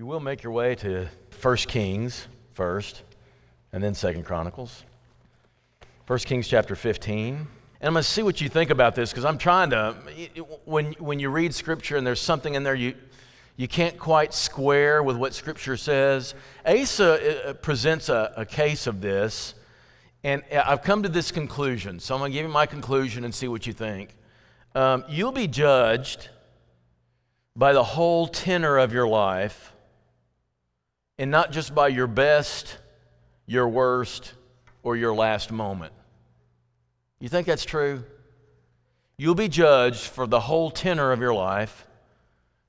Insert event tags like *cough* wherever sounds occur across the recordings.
you will make your way to 1 Kings first, and then 2 Chronicles. 1 Kings chapter 15. And I'm going to see what you think about this because I'm trying to, when, when you read Scripture and there's something in there you, you can't quite square with what Scripture says, Asa uh, presents a, a case of this, and I've come to this conclusion. So I'm going to give you my conclusion and see what you think. Um, you'll be judged by the whole tenor of your life and not just by your best, your worst, or your last moment. You think that's true? You'll be judged for the whole tenor of your life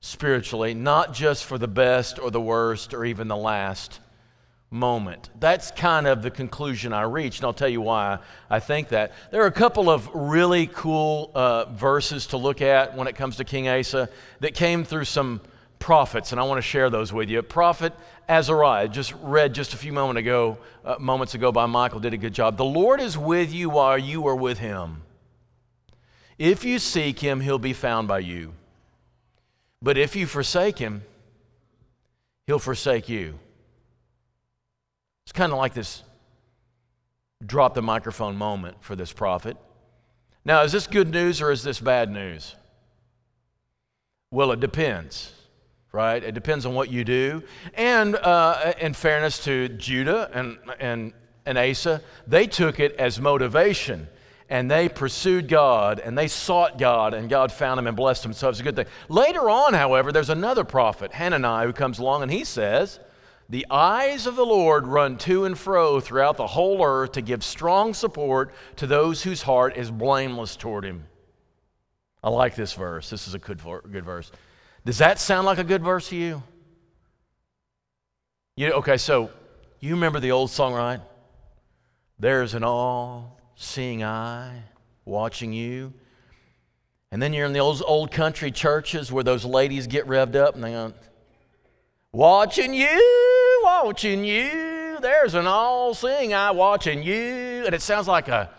spiritually, not just for the best or the worst or even the last moment. That's kind of the conclusion I reached, and I'll tell you why I think that. There are a couple of really cool uh, verses to look at when it comes to King Asa that came through some prophets, and I want to share those with you. Prophet Azariah, just read just a few moment ago, uh, moments ago by Michael, did a good job. The Lord is with you while you are with him. If you seek him, he'll be found by you. But if you forsake him, he'll forsake you. It's kind of like this drop the microphone moment for this prophet. Now, is this good news or is this bad news? Well, it depends, right? It depends on what you do. And uh, in fairness to Judah and, and, and Asa, they took it as motivation and they pursued God and they sought God and God found them and blessed them. So it's a good thing. Later on, however, there's another prophet, Hananiah, who comes along and he says, the eyes of the Lord run to and fro throughout the whole earth to give strong support to those whose heart is blameless toward him. I like this verse. This is a good, good verse. Does that sound like a good verse to you? you? Okay, so you remember the old song, right? There's an all seeing eye watching you. And then you're in the old, country churches where those ladies get revved up and they go, Watching you watching you. There's an all-seeing eye watching you. And it sounds like a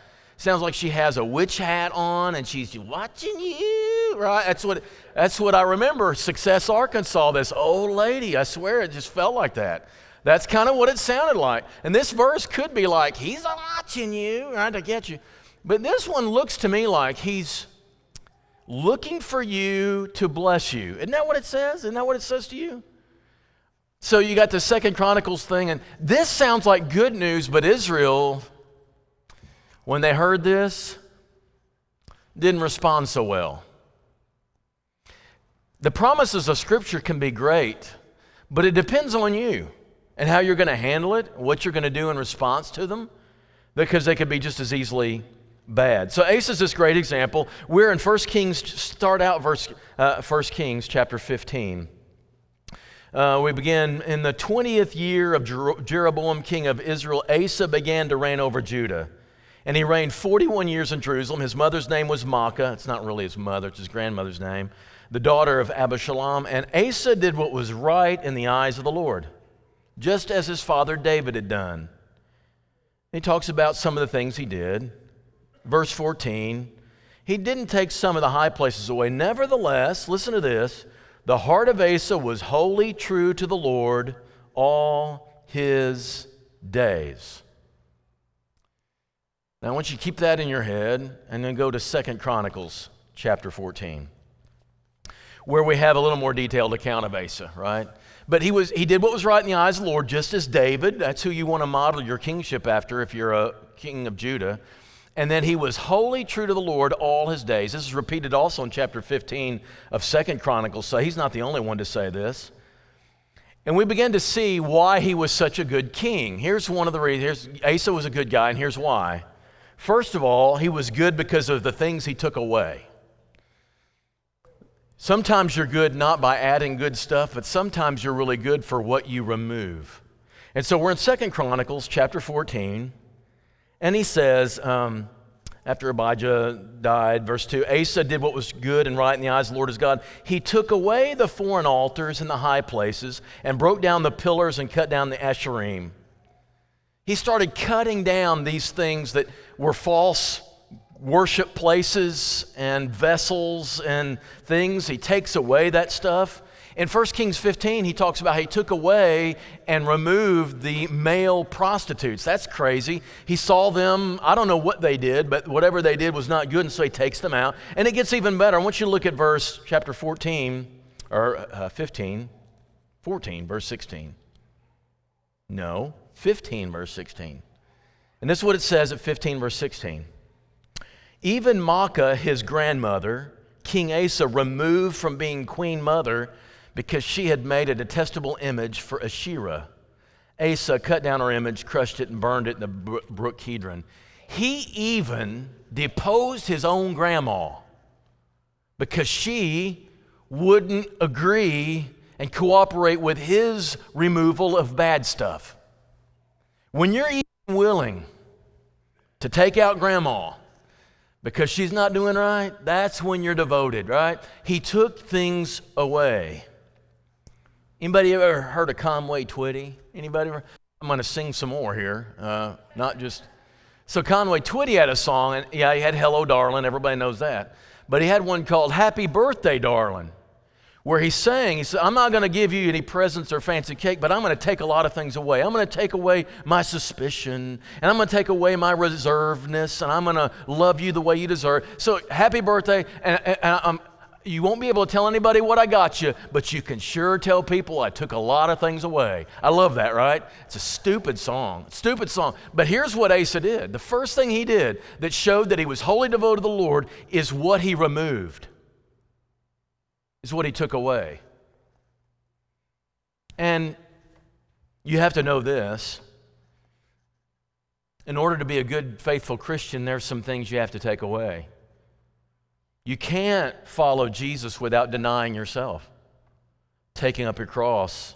sounds like she has a witch hat on and she's watching you. Right? That's what that's what I remember. Success, Arkansas. This old lady. I swear it just felt like that. That's kind of what it sounded like. And this verse could be like, He's watching you, right, to get you. But this one looks to me like he's looking for you to bless you. Isn't that what it says? Isn't that what it says to you? So you got the Second Chronicles thing, and this sounds like good news, but Israel, when they heard this, didn't respond so well. The promises of Scripture can be great, but it depends on you and how you're going to handle it, what you're going to do in response to them, because they could be just as easily bad. So Asa is this great example. We're in 1 Kings, start out verse uh, 1 Kings chapter 15. Uh, we begin in the 20th year of Jer- Jeroboam, king of Israel. Asa began to reign over Judah. And he reigned 41 years in Jerusalem. His mother's name was Maacah. It's not really his mother, it's his grandmother's name, the daughter of Abishalom. And Asa did what was right in the eyes of the Lord, just as his father David had done. He talks about some of the things he did. Verse 14 He didn't take some of the high places away. Nevertheless, listen to this the heart of Asa was wholly true to the Lord all his days. Now I want you to keep that in your head and then go to Second Chronicles chapter 14, where we have a little more detailed account of Asa, right? But he, was, he did what was right in the eyes of the Lord, just as David. That's who you want to model your kingship after if you're a king of Judah and then he was wholly true to the Lord all his days. This is repeated also in chapter 15 of Second Chronicles, so he's not the only one to say this. And we begin to see why he was such a good king. Here's one of the reasons. Asa was a good guy, and here's why. First of all, he was good because of the things he took away. Sometimes you're good not by adding good stuff, but sometimes you're really good for what you remove. And so we're in Second Chronicles chapter 14. And he says, um, after Abijah died, verse 2 Asa did what was good and right in the eyes of the Lord his God. He took away the foreign altars and the high places and broke down the pillars and cut down the Asherim. He started cutting down these things that were false worship places and vessels and things. He takes away that stuff In 1 Kings 15, he talks about he took away and removed the male prostitutes. That's crazy. He saw them, I don't know what they did, but whatever they did was not good, and so he takes them out. And it gets even better. I want you to look at verse chapter 14, or uh, 15, 14, verse 16. No, 15, verse 16. And this is what it says at 15, verse 16. Even Maacah, his grandmother, King Asa removed from being queen mother because she had made a detestable image for Asherah. Asa cut down her image, crushed it, and burned it in the brook Kidron. He even deposed his own grandma because she wouldn't agree and cooperate with his removal of bad stuff. When you're even willing to take out grandma because she's not doing right, that's when you're devoted, right? He took things away. Anybody ever heard of Conway Twitty? Anybody? I'm going to sing some more here, uh, not just. So Conway Twitty had a song, and yeah, he had "Hello, Darling." Everybody knows that, but he had one called "Happy Birthday, Darling," where he's saying, He said, "I'm not going to give you any presents or fancy cake, but I'm going to take a lot of things away. I'm going to take away my suspicion, and I'm going to take away my reservedness, and I'm going to love you the way you deserve." So, happy birthday, and, and, and I'm you won't be able to tell anybody what I got you, but you can sure tell people I took a lot of things away. I love that, right? It's a stupid song. Stupid song. But here's what Asa did. The first thing he did that showed that he was wholly devoted to the Lord is what he removed, is what he took away. And you have to know this. In order to be a good, faithful Christian, there's some things you have to take away. You can't follow Jesus without denying yourself, taking up your cross.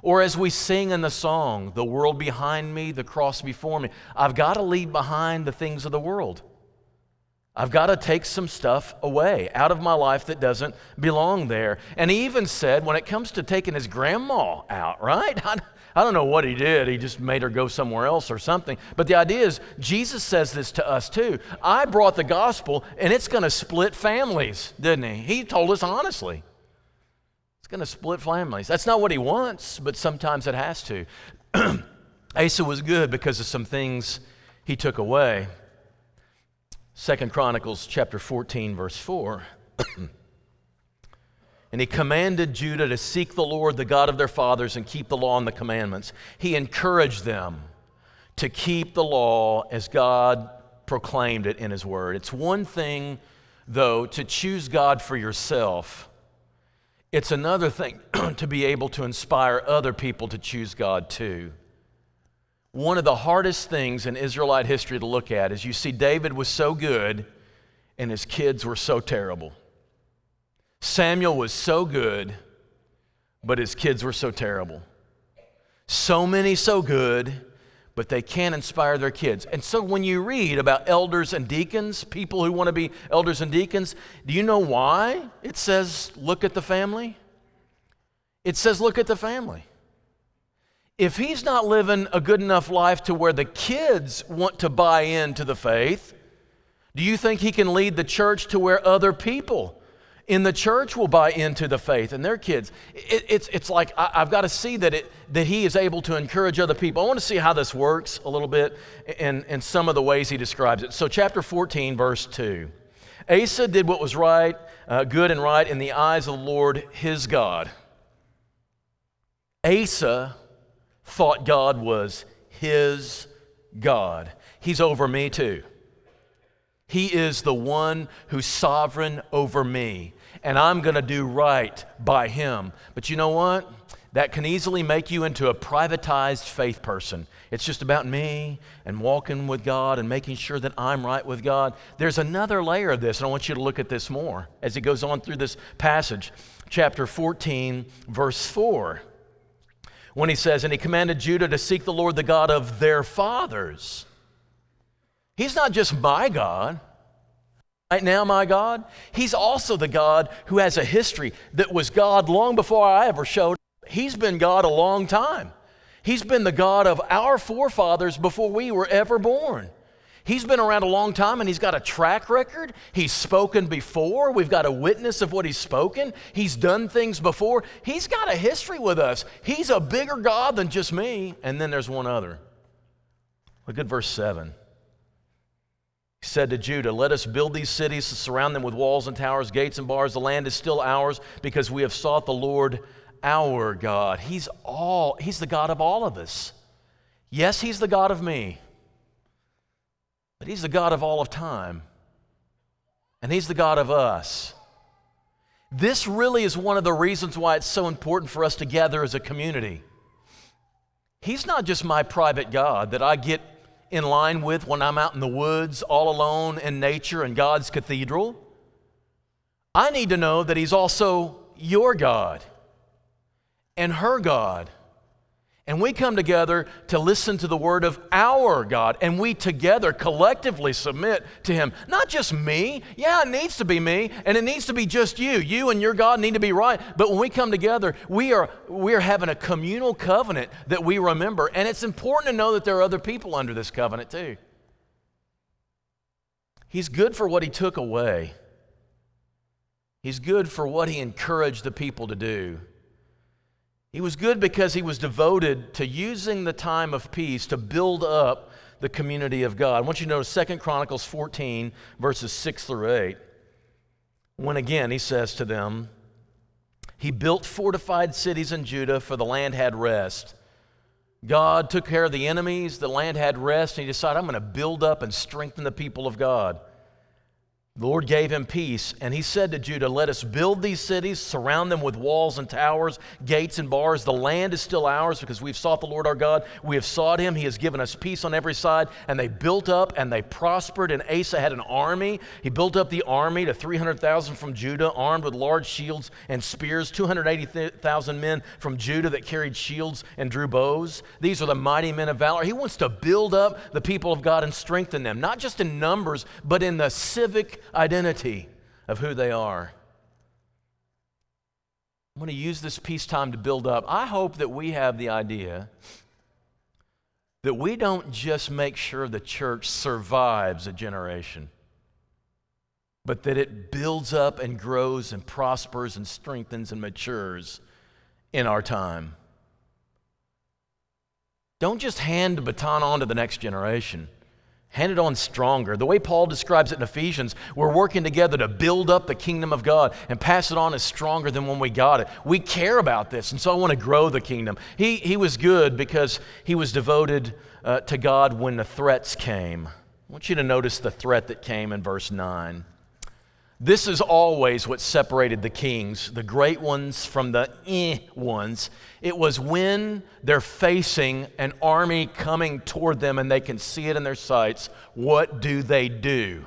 Or as we sing in the song, the world behind me, the cross before me, I've got to leave behind the things of the world. I've got to take some stuff away out of my life that doesn't belong there. And he even said, when it comes to taking his grandma out, right? *laughs* I don't know what he did. He just made her go somewhere else or something. But the idea is, Jesus says this to us too. I brought the gospel, and it's going to split families, didn't he? He told us honestly. It's going to split families. That's not what he wants, but sometimes it has to. *clears throat* Asa was good because of some things he took away. Second Chronicles chapter 14, verse 4. *clears throat* And he commanded Judah to seek the Lord, the God of their fathers, and keep the law and the commandments. He encouraged them to keep the law as God proclaimed it in his word. It's one thing, though, to choose God for yourself, it's another thing *clears throat* to be able to inspire other people to choose God too. One of the hardest things in Israelite history to look at is you see, David was so good and his kids were so terrible. Samuel was so good, but his kids were so terrible. So many so good, but they can't inspire their kids. And so when you read about elders and deacons, people who want to be elders and deacons, do you know why it says, look at the family? It says, look at the family. If he's not living a good enough life to where the kids want to buy into the faith, do you think he can lead the church to where other people in the church will buy into the faith and their kids. It, it's, it's like I, have got to see that, it, that he is able to encourage other people. I want to see how this works a little bit in, in some of the ways he describes it. So, chapter 14, verse 2. Asa did what was right, uh, good and right in the eyes of the Lord his God. Asa thought God was his God. He's over me too. He is the one who's sovereign over me and I'm going to do right by him. But you know what? That can easily make you into a privatized faith person. It's just about me and walking with God and making sure that I'm right with God. There's another layer of this, and I want you to look at this more as it goes on through this passage. Chapter 14, verse 4. When he says, And he commanded Judah to seek the Lord, the God of their fathers. He's not just my God, right now, my God, He's also the God who has a history that was God long before I ever showed. He's been God a long time. He's been the God of our forefathers before we were ever born. He's been around a long time and he's got a track record. He's spoken before. We've got a witness of what he's spoken. He's done things before. He's got a history with us. He's a bigger God than just me. And then there's one other. Look at verse 7. He said to Judah, Let us build these cities surround them with walls and towers, gates and bars. The land is still ours because we have sought the Lord our God. He's all, He's the God of all of us. Yes, He's the God of me, but He's the God of all of time. And He's the God of us. This really is one of the reasons why it's so important for us to gather as a community. He's not just my private God that I get in line with when I'm out in the woods all alone in nature in God's cathedral. I need to know that He's also your God and her God. And we come together to listen to the word of our God, and we together collectively submit to Him. Not just me. Yeah, it needs to be me, and it needs to be just you. You and your God need to be right. But when we come together, we are, we are having a communal covenant that we remember. And it's important to know that there are other people under this covenant too. He's good for what He took away, He's good for what He encouraged the people to do. He was good because he was devoted to using the time of peace to build up the community of God. I want you to notice 2 Chronicles 14, verses 6 through 8. When again he says to them, He built fortified cities in Judah, for the land had rest. God took care of the enemies, the land had rest, and he decided, I'm going to build up and strengthen the people of God. The Lord gave him peace, and he said to Judah, Let us build these cities, surround them with walls and towers, gates and bars. The land is still ours because we've sought the Lord our God. We have sought him. He has given us peace on every side. And they built up and they prospered. And Asa had an army. He built up the army to 300,000 from Judah, armed with large shields and spears, 280,000 men from Judah that carried shields and drew bows. These are the mighty men of valor. He wants to build up the people of God and strengthen them, not just in numbers, but in the civic identity of who they are. I'm going to use this peacetime to build up. I hope that we have the idea that we don't just make sure the church survives a generation, but that it builds up and grows and prospers and strengthens and matures in our time. Don't just hand the baton on to the next generation. Hand it on stronger. The way Paul describes it in Ephesians, we're working together to build up the kingdom of God and pass it on as stronger than when we got it. We care about this, and so I want to grow the kingdom. He, he was good because he was devoted uh, to God when the threats came. I want you to notice the threat that came in verse 9. This is always what separated the kings, the great ones from the eh ones. It was when they're facing an army coming toward them and they can see it in their sights, what do they do?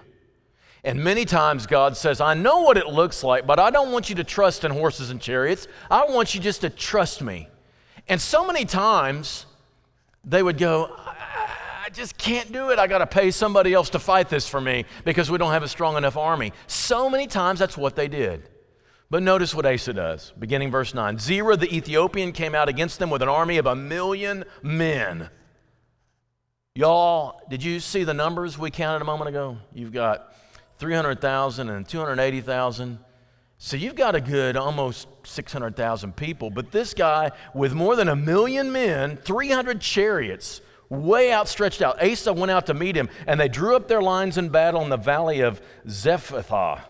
And many times God says, I know what it looks like, but I don't want you to trust in horses and chariots. I want you just to trust me. And so many times they would go, just can't do it. I got to pay somebody else to fight this for me because we don't have a strong enough army. So many times that's what they did. But notice what Asa does, beginning verse 9. Zerah the Ethiopian came out against them with an army of a million men. Y'all, did you see the numbers we counted a moment ago? You've got 300,000 and 280,000. So you've got a good almost 600,000 people. But this guy, with more than a million men, 300 chariots, way outstretched out. Asa went out to meet him, and they drew up their lines in battle in the valley of Zephathah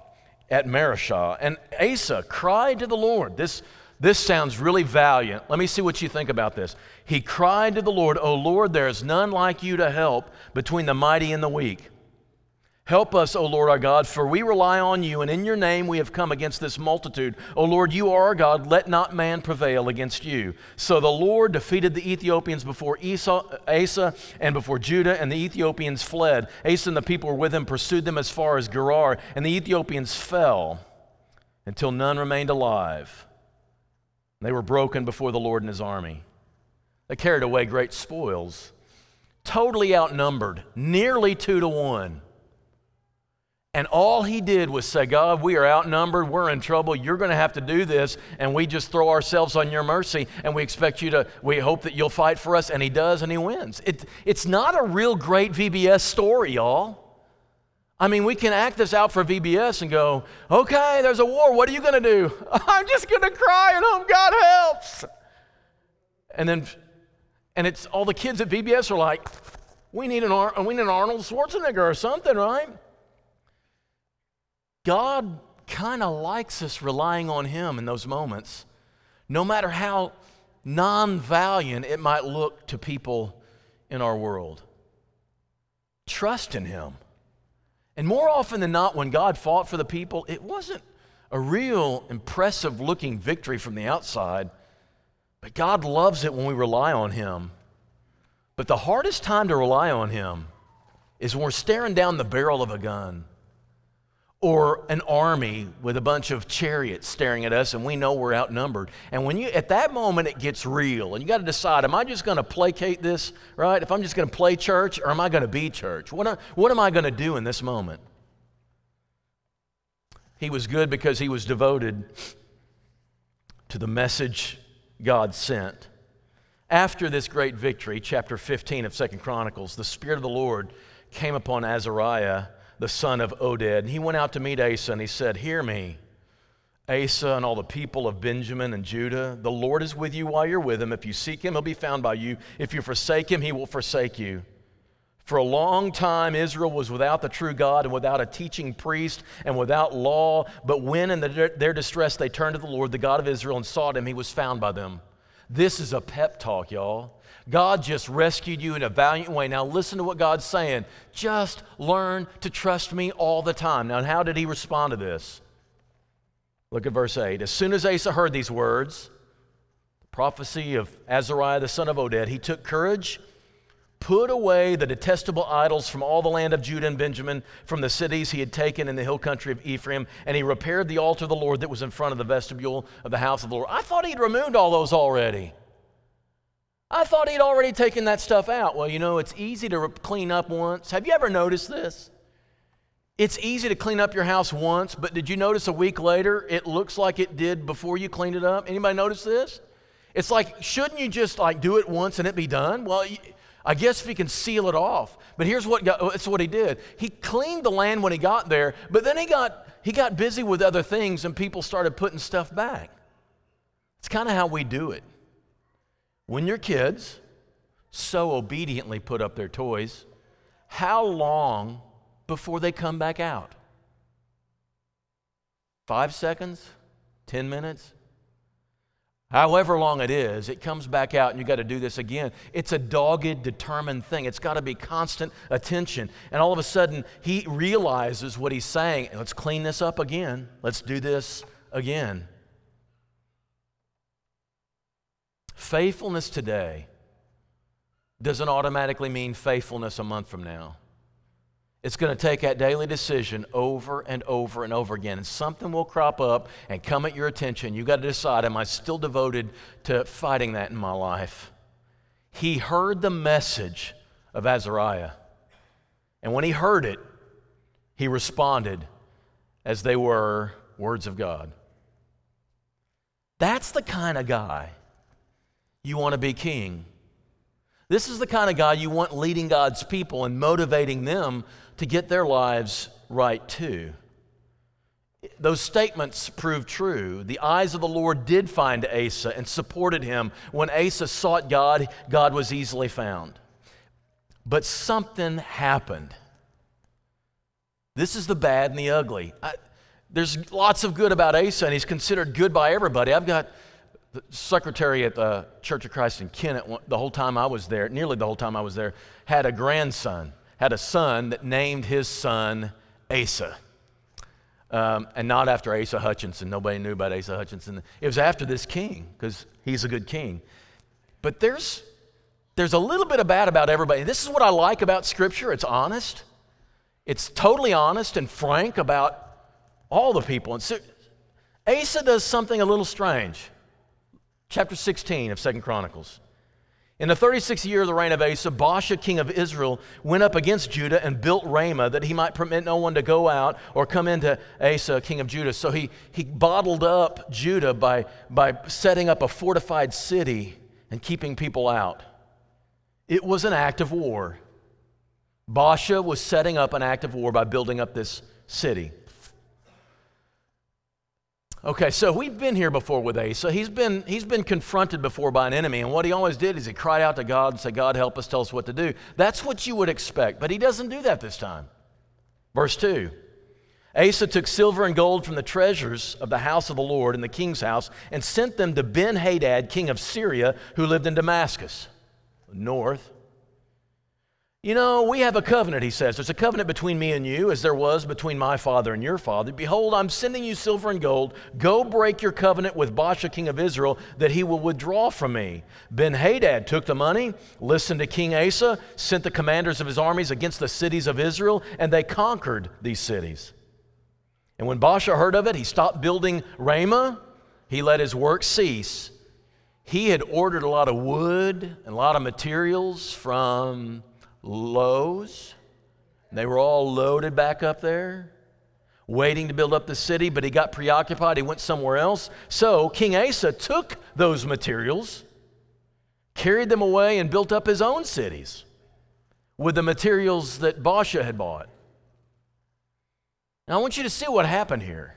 at Mareshah. And Asa cried to the Lord. This, this sounds really valiant. Let me see what you think about this. He cried to the Lord, O Lord, there is none like you to help between the mighty and the weak. Help us, O Lord our God, for we rely on you, and in your name we have come against this multitude. O Lord, you are our God, let not man prevail against you. So the Lord defeated the Ethiopians before Esau, Asa and before Judah, and the Ethiopians fled. Asa and the people were with him, pursued them as far as Gerar, and the Ethiopians fell until none remained alive. They were broken before the Lord and his army. They carried away great spoils, totally outnumbered, nearly two to one. And all he did was say, God, we are outnumbered. We're in trouble. You're going to have to do this. And we just throw ourselves on your mercy. And we expect you to, we hope that you'll fight for us. And he does, and he wins. It, it's not a real great VBS story, y'all. I mean, we can act this out for VBS and go, okay, there's a war. What are you going to do? *laughs* I'm just going to cry and hope God helps. And then, and it's all the kids at VBS are like, we need an, Ar- we need an Arnold Schwarzenegger or something, right? God kind of likes us relying on Him in those moments, no matter how non valiant it might look to people in our world. Trust in Him. And more often than not, when God fought for the people, it wasn't a real impressive looking victory from the outside, but God loves it when we rely on Him. But the hardest time to rely on Him is when we're staring down the barrel of a gun or an army with a bunch of chariots staring at us and we know we're outnumbered. And when you at that moment it gets real and you got to decide am i just going to placate this right? If i'm just going to play church or am i going to be church? What, what am i going to do in this moment? He was good because he was devoted to the message god sent. After this great victory chapter 15 of second chronicles the spirit of the lord came upon azariah the son of Oded. And he went out to meet Asa and he said, Hear me, Asa and all the people of Benjamin and Judah. The Lord is with you while you're with him. If you seek him, he'll be found by you. If you forsake him, he will forsake you. For a long time, Israel was without the true God and without a teaching priest and without law. But when in the, their distress they turned to the Lord, the God of Israel, and sought him, he was found by them. This is a pep talk, y'all. God just rescued you in a valiant way. Now, listen to what God's saying. Just learn to trust me all the time. Now, how did he respond to this? Look at verse 8. As soon as Asa heard these words, the prophecy of Azariah the son of Oded, he took courage, put away the detestable idols from all the land of Judah and Benjamin, from the cities he had taken in the hill country of Ephraim, and he repaired the altar of the Lord that was in front of the vestibule of the house of the Lord. I thought he'd removed all those already. I thought he'd already taken that stuff out. Well, you know, it's easy to clean up once. Have you ever noticed this? It's easy to clean up your house once, but did you notice a week later it looks like it did before you cleaned it up? Anybody notice this? It's like, shouldn't you just like do it once and it be done? Well, I guess if he can seal it off. But here's what that's what he did. He cleaned the land when he got there, but then he got he got busy with other things and people started putting stuff back. It's kind of how we do it. When your kids so obediently put up their toys, how long before they come back out? Five seconds? Ten minutes? However long it is, it comes back out and you got to do this again. It's a dogged, determined thing. It's got to be constant attention. And all of a sudden, he realizes what he's saying. Let's clean this up again. Let's do this again. Faithfulness today doesn't automatically mean faithfulness a month from now. It's going to take that daily decision over and over and over again. And something will crop up and come at your attention. You've got to decide am I still devoted to fighting that in my life? He heard the message of Azariah. And when he heard it, he responded as they were words of God. That's the kind of guy you want to be king. This is the kind of guy you want leading God's people and motivating them to get their lives right too. Those statements prove true. The eyes of the Lord did find Asa and supported him. When Asa sought God, God was easily found. But something happened. This is the bad and the ugly. I, there's lots of good about Asa, and he's considered good by everybody. I've got the secretary at the Church of Christ in Kennett, the whole time I was there, nearly the whole time I was there, had a grandson, had a son that named his son Asa. Um, and not after Asa Hutchinson. Nobody knew about Asa Hutchinson. It was after this king, because he's a good king. But there's, there's a little bit of bad about everybody. This is what I like about Scripture it's honest, it's totally honest and frank about all the people. And so, Asa does something a little strange chapter 16 of Second Chronicles. In the 36th year of the reign of Asa, Baasha, king of Israel, went up against Judah and built Ramah that he might permit no one to go out or come into Asa, king of Judah. So he, he bottled up Judah by, by setting up a fortified city and keeping people out. It was an act of war. Baasha was setting up an act of war by building up this city. Okay, so we've been here before with Asa. He's been, he's been confronted before by an enemy, and what he always did is he cried out to God and said, God, help us, tell us what to do. That's what you would expect, but he doesn't do that this time. Verse 2 Asa took silver and gold from the treasures of the house of the Lord and the king's house and sent them to Ben Hadad, king of Syria, who lived in Damascus, north you know, we have a covenant, he says. There's a covenant between me and you, as there was between my father and your father. Behold, I'm sending you silver and gold. Go break your covenant with Baasha, king of Israel, that he will withdraw from me. Ben Hadad took the money, listened to King Asa, sent the commanders of his armies against the cities of Israel, and they conquered these cities. And when Baasha heard of it, he stopped building Ramah. He let his work cease. He had ordered a lot of wood and a lot of materials from Lowe's. They were all loaded back up there, waiting to build up the city, but he got preoccupied. He went somewhere else. So King Asa took those materials, carried them away, and built up his own cities with the materials that Baasha had bought. Now, I want you to see what happened here.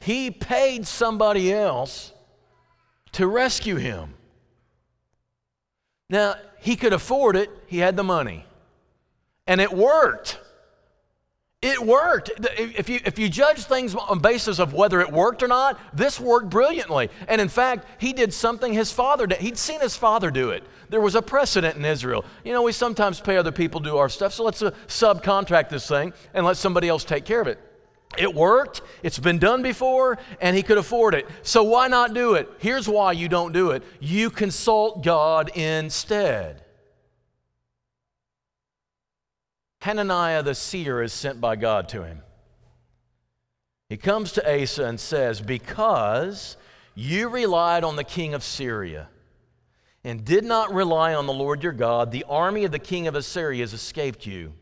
He paid somebody else to rescue him. Now, he could afford it, he had the money. And it worked. It worked. If you, if you judge things on basis of whether it worked or not, this worked brilliantly. And in fact, he did something his father did. He'd seen his father do it. There was a precedent in Israel. You know, we sometimes pay other people to do our stuff, so let's uh, subcontract this thing and let somebody else take care of it. It worked, it's been done before, and he could afford it. So why not do it? Here's why you don't do it you consult God instead. Hananiah the seer is sent by God to him. He comes to Asa and says, Because you relied on the king of Syria and did not rely on the Lord your God, the army of the king of Assyria has escaped you.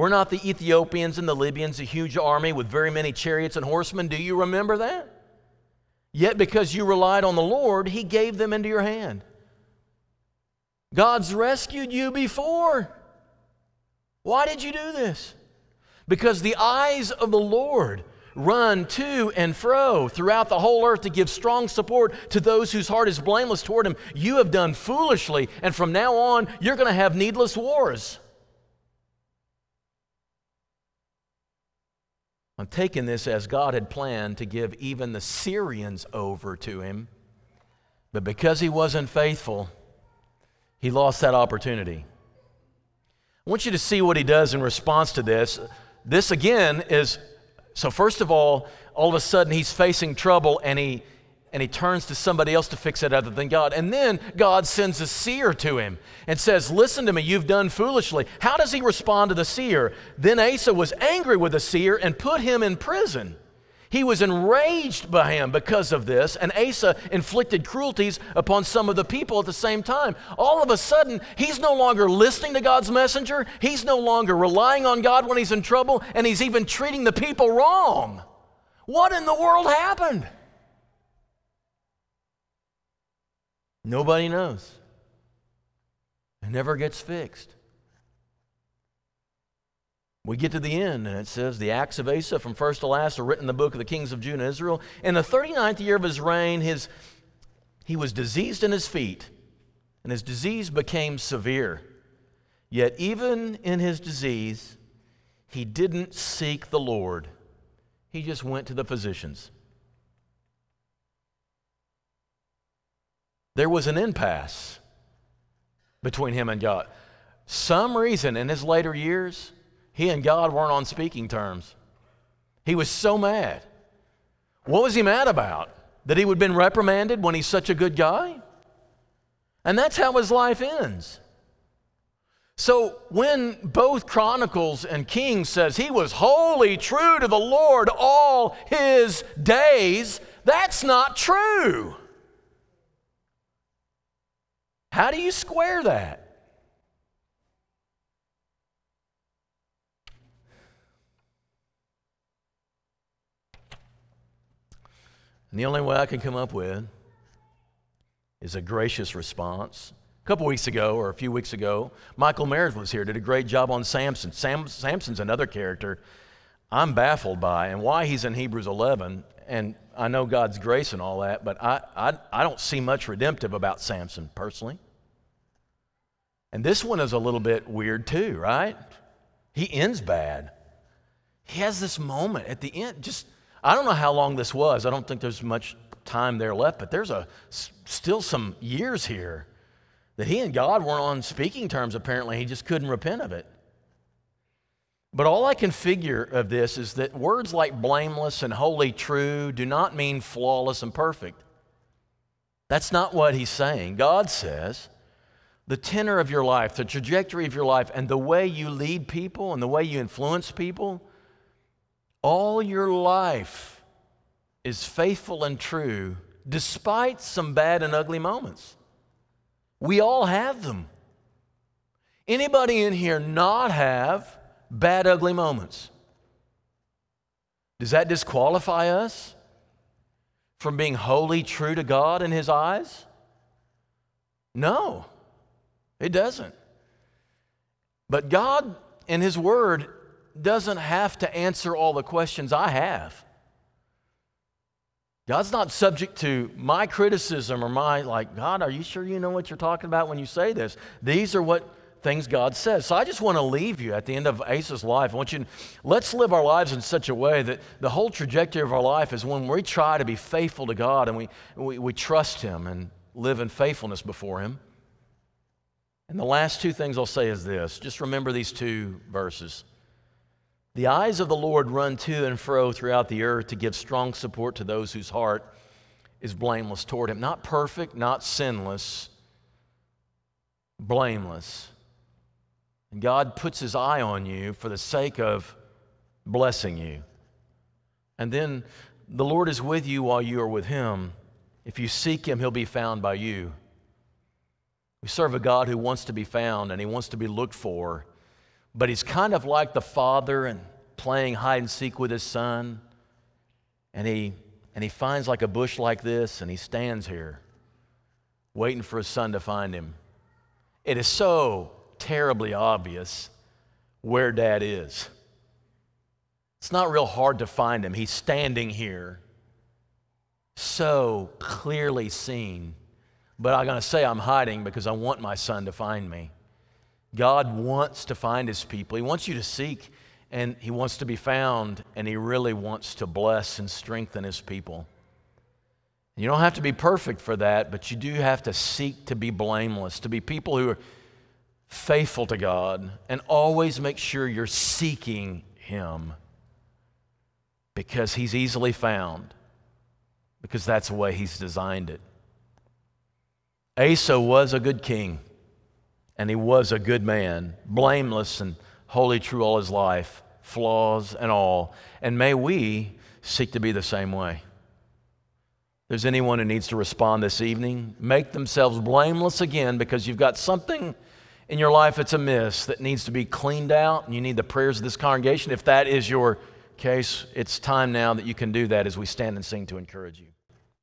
Were not the Ethiopians and the Libyans a huge army with very many chariots and horsemen? Do you remember that? Yet because you relied on the Lord, He gave them into your hand. God's rescued you before. Why did you do this? Because the eyes of the Lord run to and fro throughout the whole earth to give strong support to those whose heart is blameless toward Him. You have done foolishly, and from now on, you're going to have needless wars. I'm taking this as God had planned to give even the Syrians over to him. But because he wasn't faithful, he lost that opportunity. I want you to see what he does in response to this. This again is so, first of all, all of a sudden he's facing trouble and he and he turns to somebody else to fix it other than God. And then God sends a seer to him and says, Listen to me, you've done foolishly. How does he respond to the seer? Then Asa was angry with the seer and put him in prison. He was enraged by him because of this, and Asa inflicted cruelties upon some of the people at the same time. All of a sudden, he's no longer listening to God's messenger, he's no longer relying on God when he's in trouble, and he's even treating the people wrong. What in the world happened? Nobody knows. It never gets fixed. We get to the end, and it says, The acts of Asa from first to last are written in the book of the kings of Judah and Israel. In the 39th year of his reign, his, he was diseased in his feet, and his disease became severe. Yet, even in his disease, he didn't seek the Lord, he just went to the physicians. There was an impasse between him and God. Some reason in his later years, he and God weren't on speaking terms. He was so mad. What was he mad about? That he would have been reprimanded when he's such a good guy? And that's how his life ends. So when both Chronicles and Kings says he was wholly true to the Lord all his days, that's not true. How do you square that? And the only way I can come up with is a gracious response. A couple weeks ago, or a few weeks ago, Michael Meredith was here, did a great job on Samson. Sam, Samson's another character I'm baffled by and why he's in Hebrews 11. And I know God's grace and all that, but I, I, I don't see much redemptive about Samson personally. And this one is a little bit weird too, right? He ends bad. He has this moment at the end, just I don't know how long this was. I don't think there's much time there left, but there's a, still some years here that he and God weren't on speaking terms, apparently. He just couldn't repent of it. But all I can figure of this is that words like blameless and wholly true do not mean flawless and perfect. That's not what he's saying. God says the tenor of your life, the trajectory of your life, and the way you lead people and the way you influence people all your life is faithful and true despite some bad and ugly moments. We all have them. Anybody in here not have bad, ugly moments? Does that disqualify us from being wholly true to God in His eyes? No, it doesn't. But God, in His Word, doesn't have to answer all the questions I have. God's not subject to my criticism or my, like, God, are you sure you know what you're talking about when you say this? These are what things God says. So I just want to leave you at the end of Asa's life. I want you to, let's live our lives in such a way that the whole trajectory of our life is when we try to be faithful to God and we, we, we trust Him and live in faithfulness before Him. And the last two things I'll say is this just remember these two verses. The eyes of the Lord run to and fro throughout the earth to give strong support to those whose heart is blameless toward Him. Not perfect, not sinless, blameless. And God puts His eye on you for the sake of blessing you. And then the Lord is with you while you are with Him. If you seek Him, He'll be found by you. We serve a God who wants to be found and He wants to be looked for but he's kind of like the father and playing hide and seek with his son. And he, and he finds like a bush like this and he stands here waiting for his son to find him. It is so terribly obvious where dad is. It's not real hard to find him. He's standing here, so clearly seen. But I'm going to say I'm hiding because I want my son to find me. God wants to find his people. He wants you to seek and he wants to be found and he really wants to bless and strengthen his people. You don't have to be perfect for that, but you do have to seek to be blameless, to be people who are faithful to God and always make sure you're seeking him because he's easily found, because that's the way he's designed it. Asa was a good king and he was a good man, blameless and wholly true all his life, flaws and all. And may we seek to be the same way. There's anyone who needs to respond this evening, make themselves blameless again because you've got something in your life that's amiss that needs to be cleaned out, and you need the prayers of this congregation. If that is your case, it's time now that you can do that as we stand and sing to encourage you.